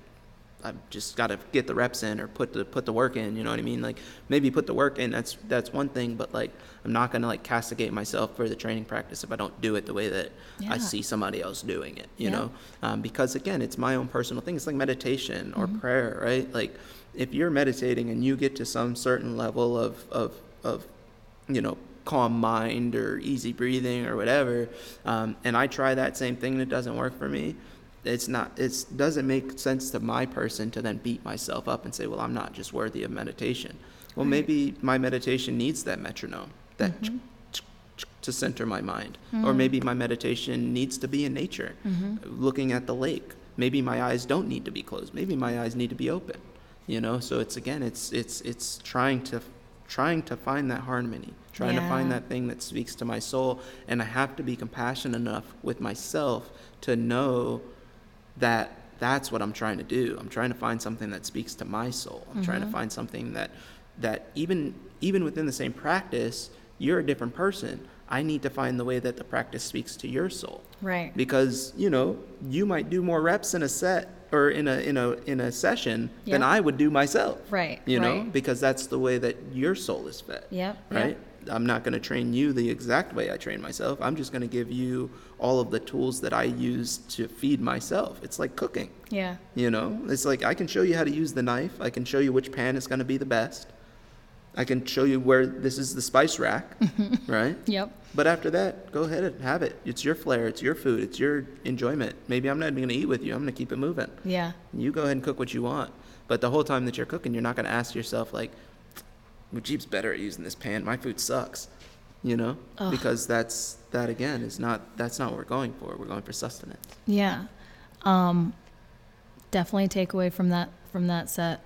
I've just got to get the reps in or put the put the work in. You know what I mean? Like maybe put the work in. That's that's one thing, but like I'm not gonna like castigate myself for the training practice if I don't do it the way that Yeah. I see somebody else doing it. You Yeah. know, um, because again, it's my own personal thing. It's like meditation or Mm-hmm. prayer, right? Like if you're meditating and you get to some certain level of of of you know calm mind or easy breathing or whatever um, and i try that same thing and it doesn't work for me it's not it doesn't make sense to my person to then beat myself up and say well i'm not just worthy of meditation. Well maybe my meditation needs that metronome that mm-hmm. to center my mind. Or mm-hmm. maybe my meditation needs to be in nature mm-hmm. looking at the lake. Maybe my eyes don't need to be closed. Maybe my eyes need to be open you know? So it's again it's it's it's trying to trying to find that harmony trying to find that thing that speaks to my soul and i have to be compassionate enough with myself to know that that's what i'm trying to do i'm trying to find something that speaks to my soul i'm trying to mm-hmm. find something that that even even within the same practice you're a different person i need to find the way that the practice speaks to your soul Right. because you know you might do more reps in a set or in a in a in a session than I would do myself. Right, You know, because that's the way that your soul is fed. Yep, Right. yep. I'm not going to train you the exact way I train myself. I'm just going to give you all of the tools that I use to feed myself. It's like cooking. Yeah. You know, it's like I can show you how to use the knife. I can show you which pan is going to be the best. I can show you where this is the spice rack, (laughs) right? Yep. But after that, go ahead and have it. It's your flair. It's your food. It's your enjoyment. Maybe I'm not even going to eat with you. I'm going to keep it moving. Yeah. You go ahead and cook what you want. But the whole time that you're cooking, you're not going to ask yourself like, Mujib's better at using this pan. My food sucks. You know, Ugh. because that's that again is not that's not what we're going for. We're going for sustenance. Yeah. Um, definitely take away from that from that set.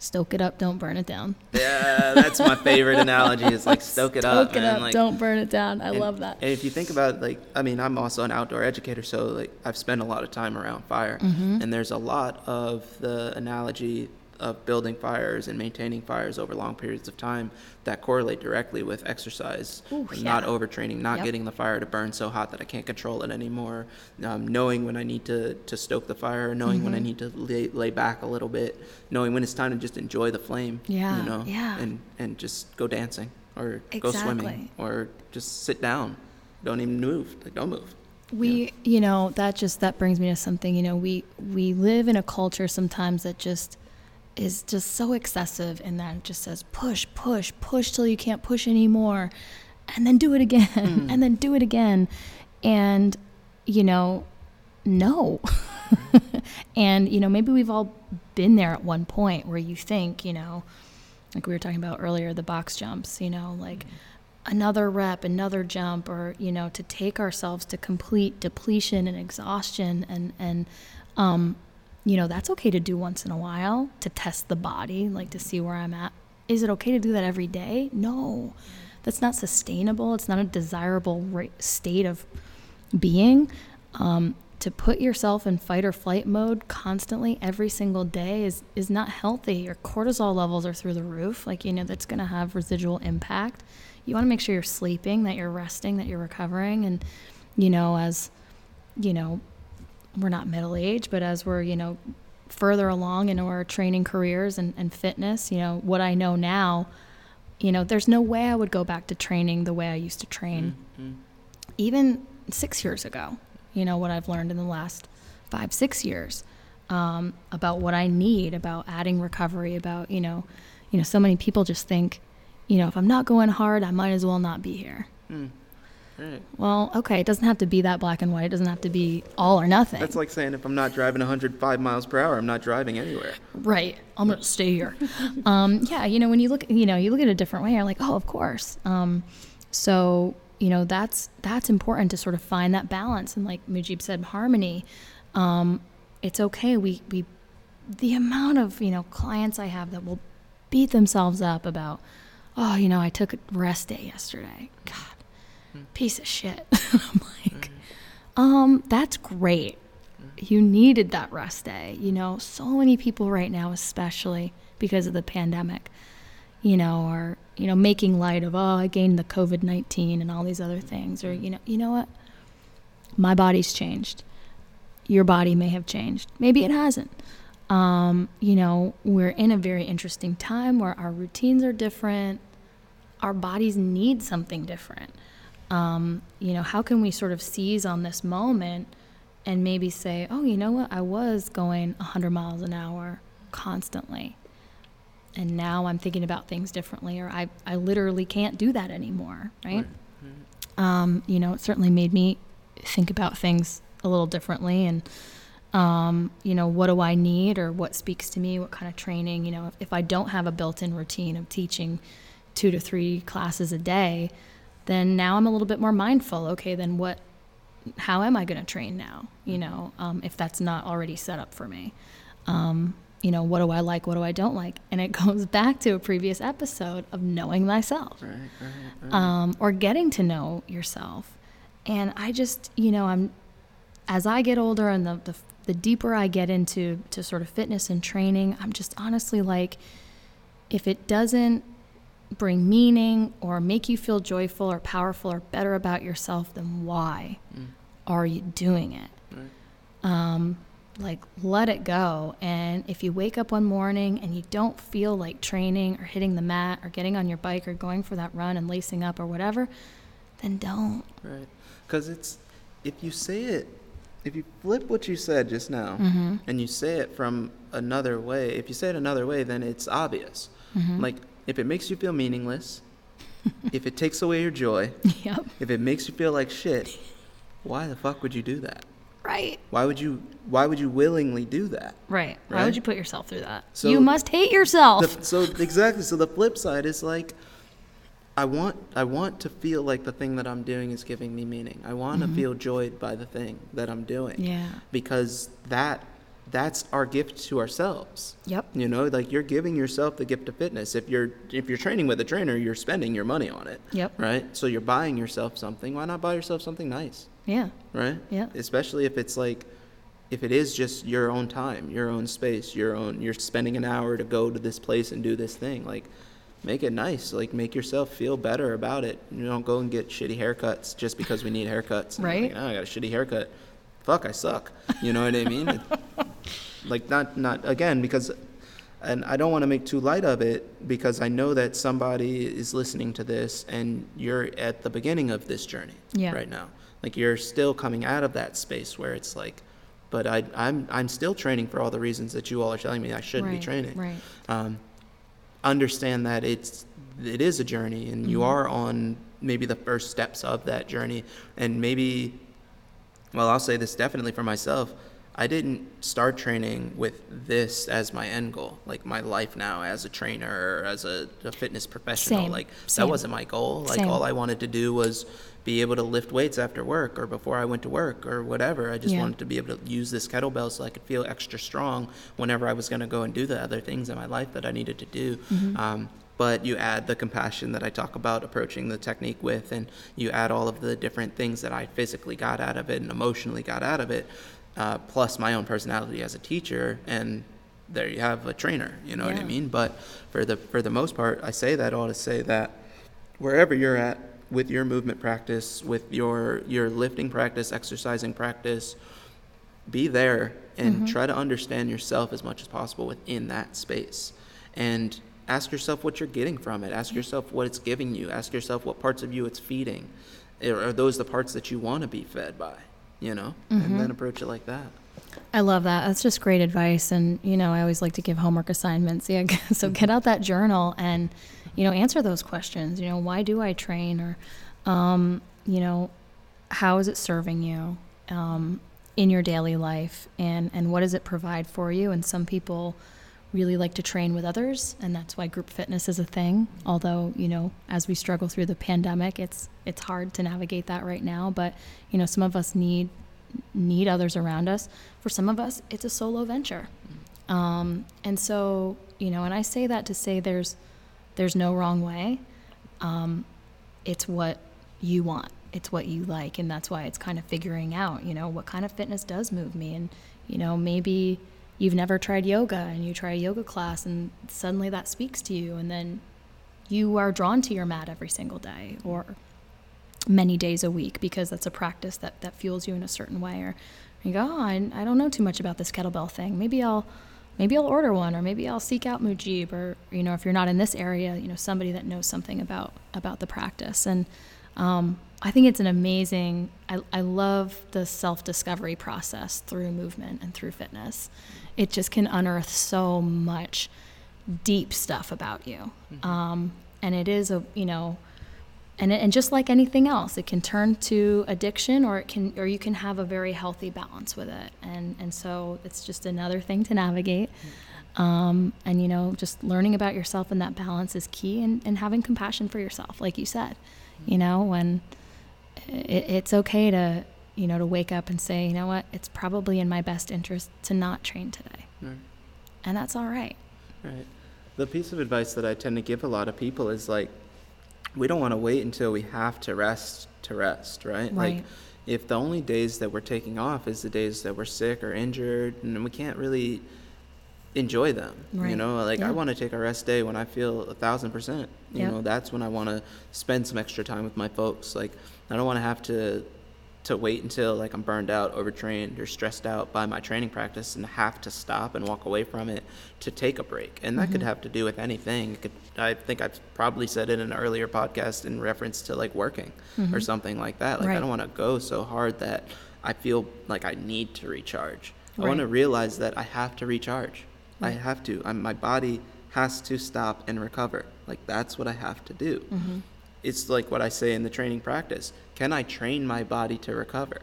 Stoke it up, don't burn it down. Yeah, that's my favorite analogy. Is like stoke it up, it up, like, don't burn it down. I And- love that. And if you think about like, I mean, I'm also an outdoor educator, so like I've spent a lot of time around fire, Mm-hmm. and there's a lot of the analogy of building fires and maintaining fires over long periods of time that correlate directly with exercise, Ooh, and not overtraining, not Yep. getting the fire to burn so hot that I can't control it anymore, um, knowing when I need to, to stoke the fire, knowing when I Mm-hmm. need to lay, lay back a little bit, knowing when it's time to just enjoy the flame, Yeah, you know, yeah. and and just go dancing or go swimming or just sit down. Don't even move. Like don't move. We, you know, that just that brings me to something. You know, we we live in a culture sometimes that just is just so excessive, and that it just says push, push, push till you can't push anymore, and then do it again, and then do it again, and you know, no. (laughs) and you know, maybe we've all been there at one point where you think, you know, like we were talking about earlier, the box jumps. You know, like another rep, another jump, or you know, to take ourselves to complete depletion and exhaustion, and and um, you know, that's okay to do once in a while to test the body, like to see where I'm at. Is it okay to do that every day? No, that's not sustainable. It's not a desirable ra- state of being. Um, to put yourself in fight or flight mode constantly every single day is is not healthy. Your cortisol levels are through the roof. Like you know, that's going to have residual impact. You want to make sure you're sleeping, that you're resting, that you're recovering, and you know, as you know, we're not middle aged, but as we're you know further along in our training careers and, and fitness, you know, what I know now, you know, there's no way I would go back to training the way I used to train Mhm. even six years ago, you know, what I've learned in the last five, six years um, about what I need, about adding recovery, about you know, you know, so many people just think, you know, if I'm not going hard, I might as well not be here. Mm. Right. Well, okay, it doesn't have to be that black and white. It doesn't have to be all or nothing. That's like saying if I'm not driving 105 miles per hour, I'm not driving anywhere. right. I'm gonna stay here. (laughs) um, yeah, you know, when you look, you know, you look at it a different way. You're like, oh, of course. Um, so you know, that's that's important to sort of find that balance and, like Mujib said, harmony. Um, it's okay. We we the amount of you know clients I have that will beat themselves up about, oh, you know, I took a rest day yesterday. God, piece of shit. (laughs) I'm like, um, that's great. You needed that rest day. You know, so many people right now, especially because of the pandemic, you know, are, you know, making light of, oh, I gained the COVID 19 and all these other things. Or, you know, you know what? My body's changed. Your body may have changed. Maybe it hasn't. Um, you know, we're in a very interesting time where our routines are different. Our bodies need something different um, you know, how can we sort of seize on this moment and maybe say, oh, you know what, I was going 100 miles an hour constantly. And now I'm thinking about things differently, or I, I literally can't do that anymore, right? Um, you know, it certainly made me think about things a little differently and, um, you know, what do I need or what speaks to me, what kind of training, you know, if, if I don't have a built in routine of teaching two to three classes a day, then now I'm a little bit more mindful. Okay, then what? How am I going to train now? You know, um, if that's not already set up for me. Um, you know, what do I like? What do I don't like? And it (laughs) goes back to a previous episode of knowing thyself, Right, right, right. um, or getting to know yourself. And I just, you know, I'm as I get older and the, the the deeper I get into to sort of fitness and training, I'm just honestly like, if it doesn't bring meaning or make you feel joyful or powerful or better about yourself, then why Mm. are you doing it? Right. Um, like, let it go. And if you wake up one morning and you don't feel like training or hitting the mat or getting on your bike or going for that run and lacing up or whatever, then don't. Right. Because it's, if you say it, if you flip what you said just now Mm-hmm. and you say it from another way, if you say it another way, then it's obvious. Mm-hmm. Like, if it makes you feel meaningless, (laughs) if it takes away your joy, Yep. if it makes you feel like shit, why the fuck would you do that? Right. Why would you, why would you willingly do that? Right. Why would you put yourself through that? So- you must hate yourself. The, so exactly. So the flip side is like, I want I want to feel like the thing that I'm doing is giving me meaning. I want to feel joyed by the thing that I'm doing. Mm-hmm. yeah. Because that that's our gift to ourselves. Yep. You know, like you're giving yourself the gift of fitness. If you're if you're training with a trainer, you're spending your money on it. Yep. Right? So you're buying yourself something. Why not buy yourself something nice? Yeah. Right? Yeah. Especially if it's like if it is just your own time, your own space, your own you're spending an hour to go to this place and do this thing, like make it nice. Like make yourself feel better about it. You don't go and get shitty haircuts just because we need haircuts. Right. Like, oh, I got a shitty haircut. Fuck, I suck. You know what I mean? (laughs) Like not not again because and I don't want to make too light of it because I know that somebody is listening to this and you're at the beginning of this journey Yeah. right now. Like you're still coming out of that space where it's like, but I, I'm I'm still training for all the reasons that you all are telling me I shouldn't right. be training. Right. Um, understand that it's it is a journey and you Mhm. are on maybe the first steps of that journey and maybe well i'll say this definitely for myself i didn't start training with this as my end goal like my life now as a trainer or as a, a fitness professional Same, like same. that wasn't my goal like Same. all i wanted to do was be able to lift weights after work or before i went to work or whatever i just Yeah. wanted to be able to use this kettlebell so i could feel extra strong whenever i was going to go and do the other things in my life that i needed to do Mm-hmm. um, but you add the compassion that I talk about approaching the technique with, and you add all of the different things that I physically got out of it and emotionally got out of it, uh, plus my own personality as a teacher, and there you have a trainer. You know what I mean? But for the for the most part, I say that all to say that wherever you're at with your movement practice, with your your lifting practice, exercising practice, be there and try to understand yourself as much as possible within that space. And ask yourself what you're getting from it. Ask yourself what it's giving you. Ask yourself what parts of you it's feeding. Are are those the parts that you want to be fed by you know and then approach it like that I love that. That's just great advice. And, you know, I always like to give homework assignments. (laughs) Yeah. So get out that journal and, you know, answer those questions. You know, why do I train? Or, um, you know, how is it serving you um, in your daily life? And, and what does it provide for you? And some people really like to train with others. And that's why group fitness is a thing. Although, you know, as we struggle through the pandemic, it's, it's hard to navigate that right now. But, you know, some of us need need others around us. For some of us, it's a solo venture. Um, and so, you know, and I say that to say there's there's no wrong way. Um, it's what you want. It's what you like, and that's why it's kind of figuring out, you know, what kind of fitness does move me, and you know, maybe you've never tried yoga and you try a yoga class, and suddenly that speaks to you, and then you are drawn to your mat every single day, or many days a week because that's a practice that, that fuels you in a certain way or you go oh I, I don't know too much about this kettlebell thing. Maybe i'll maybe i'll order one or maybe i'll seek out mujib or you know if you're not in this area you know somebody that knows something about about the practice. And um, i think it's an amazing I, I love the self-discovery process through movement and through fitness it just can unearth so much deep stuff about you. Mm-hmm. um, and it is a you know and, it, and just like anything else it can turn to addiction or it can or you can have a very healthy balance with it. And and so it's just another thing to navigate. Um, and you know just learning about yourself and that balance is key and, and having compassion for yourself like you said you know when it, it's okay to you know to wake up and say you know what it's probably in my best interest to not train today right. and that's all right right the piece of advice that i tend to give a lot of people is like we don't want to wait until we have to rest to rest, right? Right. Like if the only days that we're taking off is the days that we're sick or injured and we can't really enjoy them. Right. You know, like yeah. I want to take a rest day when I feel a thousand percent. You know, that's when I want to spend some extra time with my folks. Like I don't want to have to to wait until like I'm burned out, overtrained, or stressed out by my training practice and have to stop and walk away from it to take a break. And that mm-hmm. could have to do with anything. Could, I think I've probably said it in an earlier podcast in reference to like working mm-hmm. or something like that. Like right. I don't want to go so hard that I feel like I need to recharge. Right. I want to realize that I have to recharge. Right. I have to. I'm, my body has to stop and recover. Like that's what I have to do. Mm-hmm it's like what I say in the training practice. Can I train my body to recover?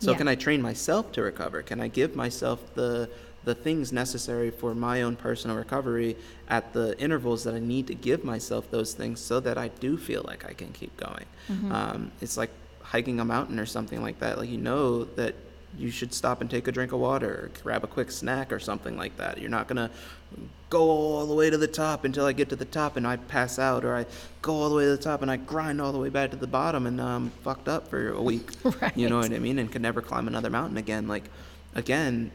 So yeah. can I train myself to recover? Can I give myself the the things necessary for my own personal recovery at the intervals that I need to give myself those things so that I do feel like I can keep going. Mm-hmm. Um, it's like hiking a mountain or something like that. Like you know that you should stop and take a drink of water or grab a quick snack or something like that. You're not going to go all the way to the top until I get to the top and I pass out, or I go all the way to the top and I grind all the way back to the bottom and I'm fucked up for a week. (laughs) right. You know what I mean? And can never climb another mountain again. Like, again,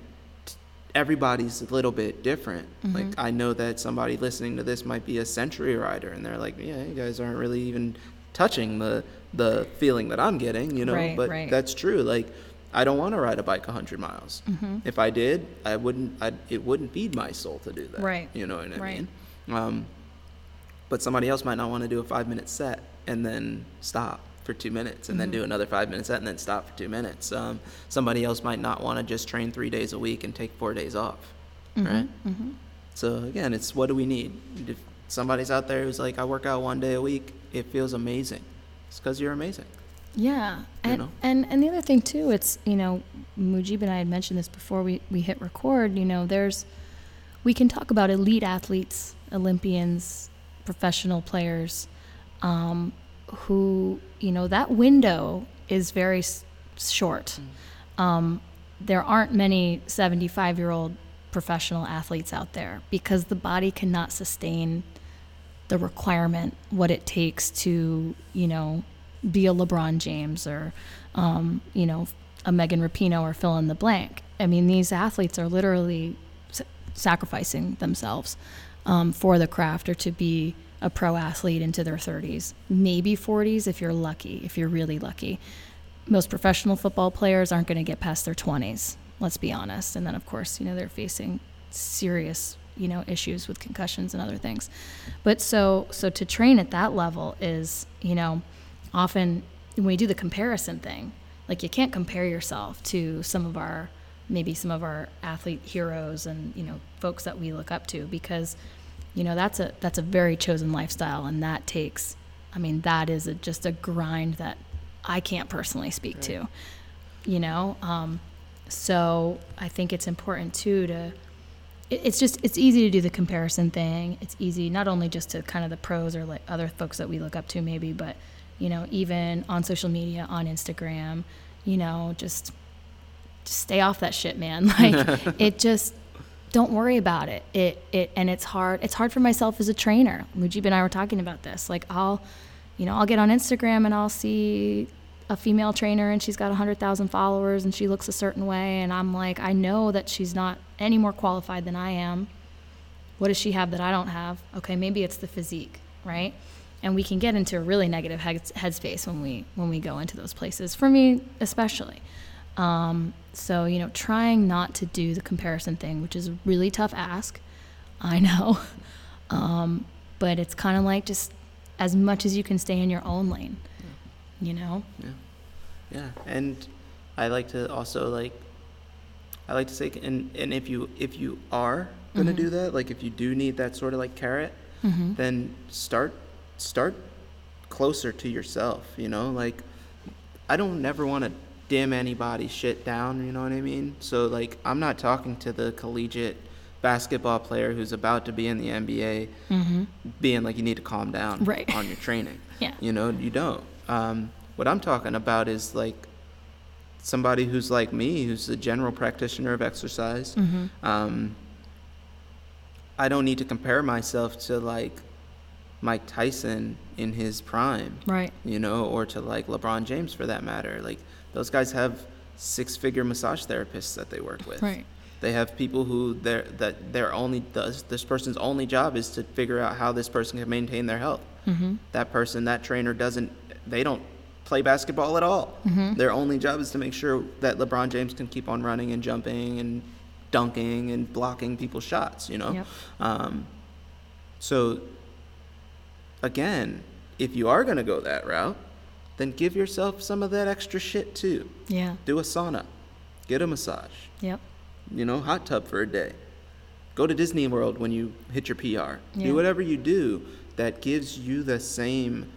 everybody's a little bit different. Mm-hmm. Like, I know that somebody listening to this might be a century rider and they're like, yeah, you guys aren't really even touching the the feeling that I'm getting, you know. Right, but right. that's true. Like I don't want to ride a bike 100 miles. Mm-hmm. If I did, I wouldn't. I'd, it wouldn't feed my soul to do that. Right. You know what I right. mean? Um, but somebody else might not want to do a five minute set and then stop for two minutes and mm-hmm. then do another five minute set and then stop for two minutes. Um, somebody else might not want to just train three days a week and take four days off. Mm-hmm. Right. Mm-hmm. So again, it's what do we need? If somebody's out there who's like, I work out one day a week, it feels amazing. It's because you're amazing. Yeah, and, know? and and the other thing too, it's you know, Mujib and I had mentioned this before we we hit record. You know, there's we can talk about elite athletes, Olympians, professional players, um, who you know that window is very s- short. Mm. Um, there aren't many 75 year old professional athletes out there because the body cannot sustain the requirement, what it takes to, you know, be a LeBron James or, um, you know, a Megan Rapinoe or fill in the blank. I mean, these athletes are literally s- sacrificing themselves um, for the craft or to be a pro athlete into their 30s, maybe 40s if you're lucky, if you're really lucky. Most professional football players aren't going to get past their 20s, let's be honest. And then, of course, you know, they're facing serious you know issues with concussions and other things but so so to train at that level is you know often when we do the comparison thing, like you can't compare yourself to some of our maybe some of our athlete heroes and you know folks that we look up to because you know that's a that's a very chosen lifestyle and that takes i mean that is a, just a grind that i can't personally speak right. to you know um, so i think it's important too to it's just it's easy to do the comparison thing it's easy not only just to kind of the pros or like other folks that we look up to maybe but you know even on social media on instagram you know just just stay off that shit, man. (laughs) Like (laughs) it just don't worry about it. It it and it's hard. It's hard for myself as a trainer. Mujib and I were talking about this. Like I'll, you know, I'll get on Instagram and I'll see a female trainer and she's got 100,000 followers and she looks a certain way and I'm like, I know that she's not any more qualified than I am. What does she have that I don't have? Okay, maybe it's the physique, right? And we can get into a really negative headspace when we when we go into those places. For me, especially. Um, so, you know, trying not to do the comparison thing, which is a really tough ask, I (laughs) know. Um, but it's kind of like just as much as you can stay in your own lane, yeah. you know? Yeah. Yeah. And I like to also like, I like to say, and, and if you, if you are going to mm-hmm. do that, like if you do need that sort of like carrot, mm-hmm. then start, start closer to yourself, you know, like I don't never want to dim anybody's shit down, you know what I mean? So like I'm not talking to the collegiate basketball player who's about to be in the NBA mm-hmm. being like you need to calm down right. on your training. (laughs) yeah. You know, you don't. Um, what I'm talking about is like somebody who's like me, who's a general practitioner of exercise. Mm-hmm. Um, I don't need to compare myself to like Mike Tyson in his prime. Right. You know, or to like LeBron James for that matter. Like those guys have six-figure massage therapists that they work with. Right. They have people who their that their only does this person's only job is to figure out how this person can maintain their health. Mm-hmm. That person, that trainer doesn't. They don't play basketball at all. Mm-hmm. Their only job is to make sure that LeBron James can keep on running and jumping and dunking and blocking people's shots. You know. Yep. Um, so again, if you are going to go that route, then give yourself some of that extra shit too. Yeah. Do a sauna, get a massage. Yep. You know, hot tub for a day. Go to Disney World when you hit your PR. Yeah. Do whatever you do that gives you the same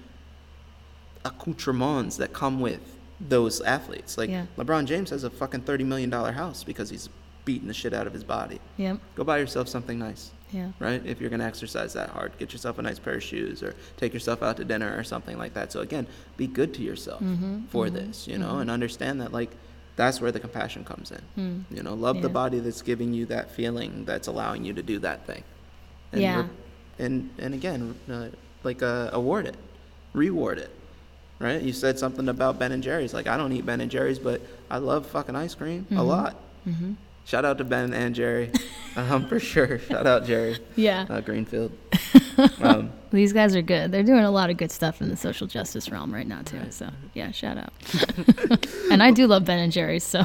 accoutrements that come with those athletes. Like yeah. LeBron James has a fucking thirty million dollar house because he's beating the shit out of his body. Yep. Go buy yourself something nice. Yeah. Right? If you're going to exercise that hard, get yourself a nice pair of shoes or take yourself out to dinner or something like that. So again, be good to yourself mm-hmm, for mm-hmm, this, you know, mm-hmm. and understand that like that's where the compassion comes in. Mm. You know, love yeah. the body that's giving you that feeling that's allowing you to do that thing. And yeah. Re- and and again, uh, like uh, award it, reward it. Right? You said something about Ben and Jerry's. Like I don't eat Ben and Jerry's, but I love fucking ice cream a mm-hmm. lot. Mm-hmm. Shout out to Ben and Jerry, um, for sure. Shout out Jerry. (laughs) Yeah. Uh, Greenfield. (laughs) Um, These guys are good. They're doing a lot of good stuff in the social justice realm right now too. So yeah, shout out. (laughs) and I do love Ben and Jerry's. So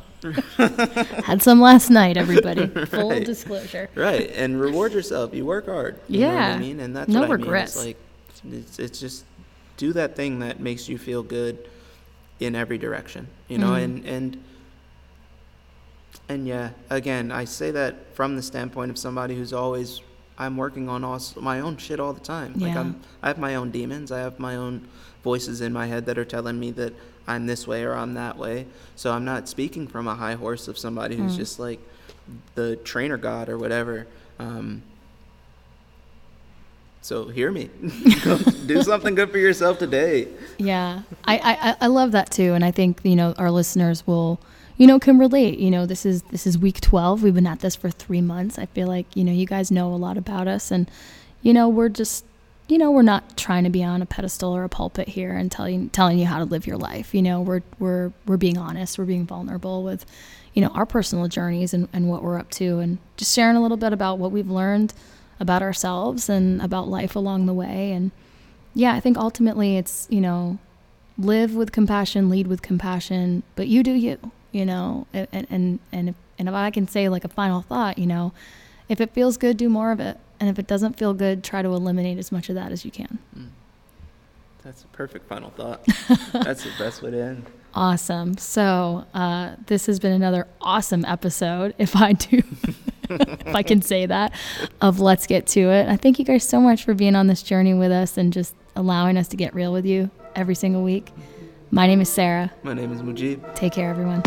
had some last night. Everybody, full right. disclosure. Right, and reward yourself. You work hard. You yeah. I mean, and that's no what regrets. Mean. It's like it's, it's just do that thing that makes you feel good in every direction. You know, mm-hmm. and and and yeah, again, I say that from the standpoint of somebody who's always I'm working on all my own shit all the time. Yeah. Like I'm I have my own demons. I have my own voices in my head that are telling me that I'm this way or I'm that way. So I'm not speaking from a high horse of somebody who's mm. just like the trainer god or whatever. Um, so hear me. (laughs) Do something good for yourself today. Yeah, I, I I love that too, and I think you know our listeners will you know can relate. You know this is this is week 12 we've been at this for three months. I feel like you know you guys know a lot about us and you know we're just you know we're not trying to be on a pedestal or a pulpit here and telling telling you how to live your life. You know we're we're we're being honest. We're being vulnerable with you know our personal journeys and, and what we're up to and just sharing a little bit about what we've learned about ourselves and about life along the way. And yeah i think ultimately it's you know live with compassion lead with compassion but you do you you know, and and and if, and if I can say like a final thought, you know, if it feels good, do more of it, and if it doesn't feel good, try to eliminate as much of that as you can. Mm. That's a perfect final thought. (laughs) That's the best way to end. Awesome. So uh, this has been another awesome episode, if I do, (laughs) if I can say that, of Let's Get to It. I thank you guys so much for being on this journey with us and just allowing us to get real with you every single week. My name is Sarah. My name is Mujib. Take care, everyone.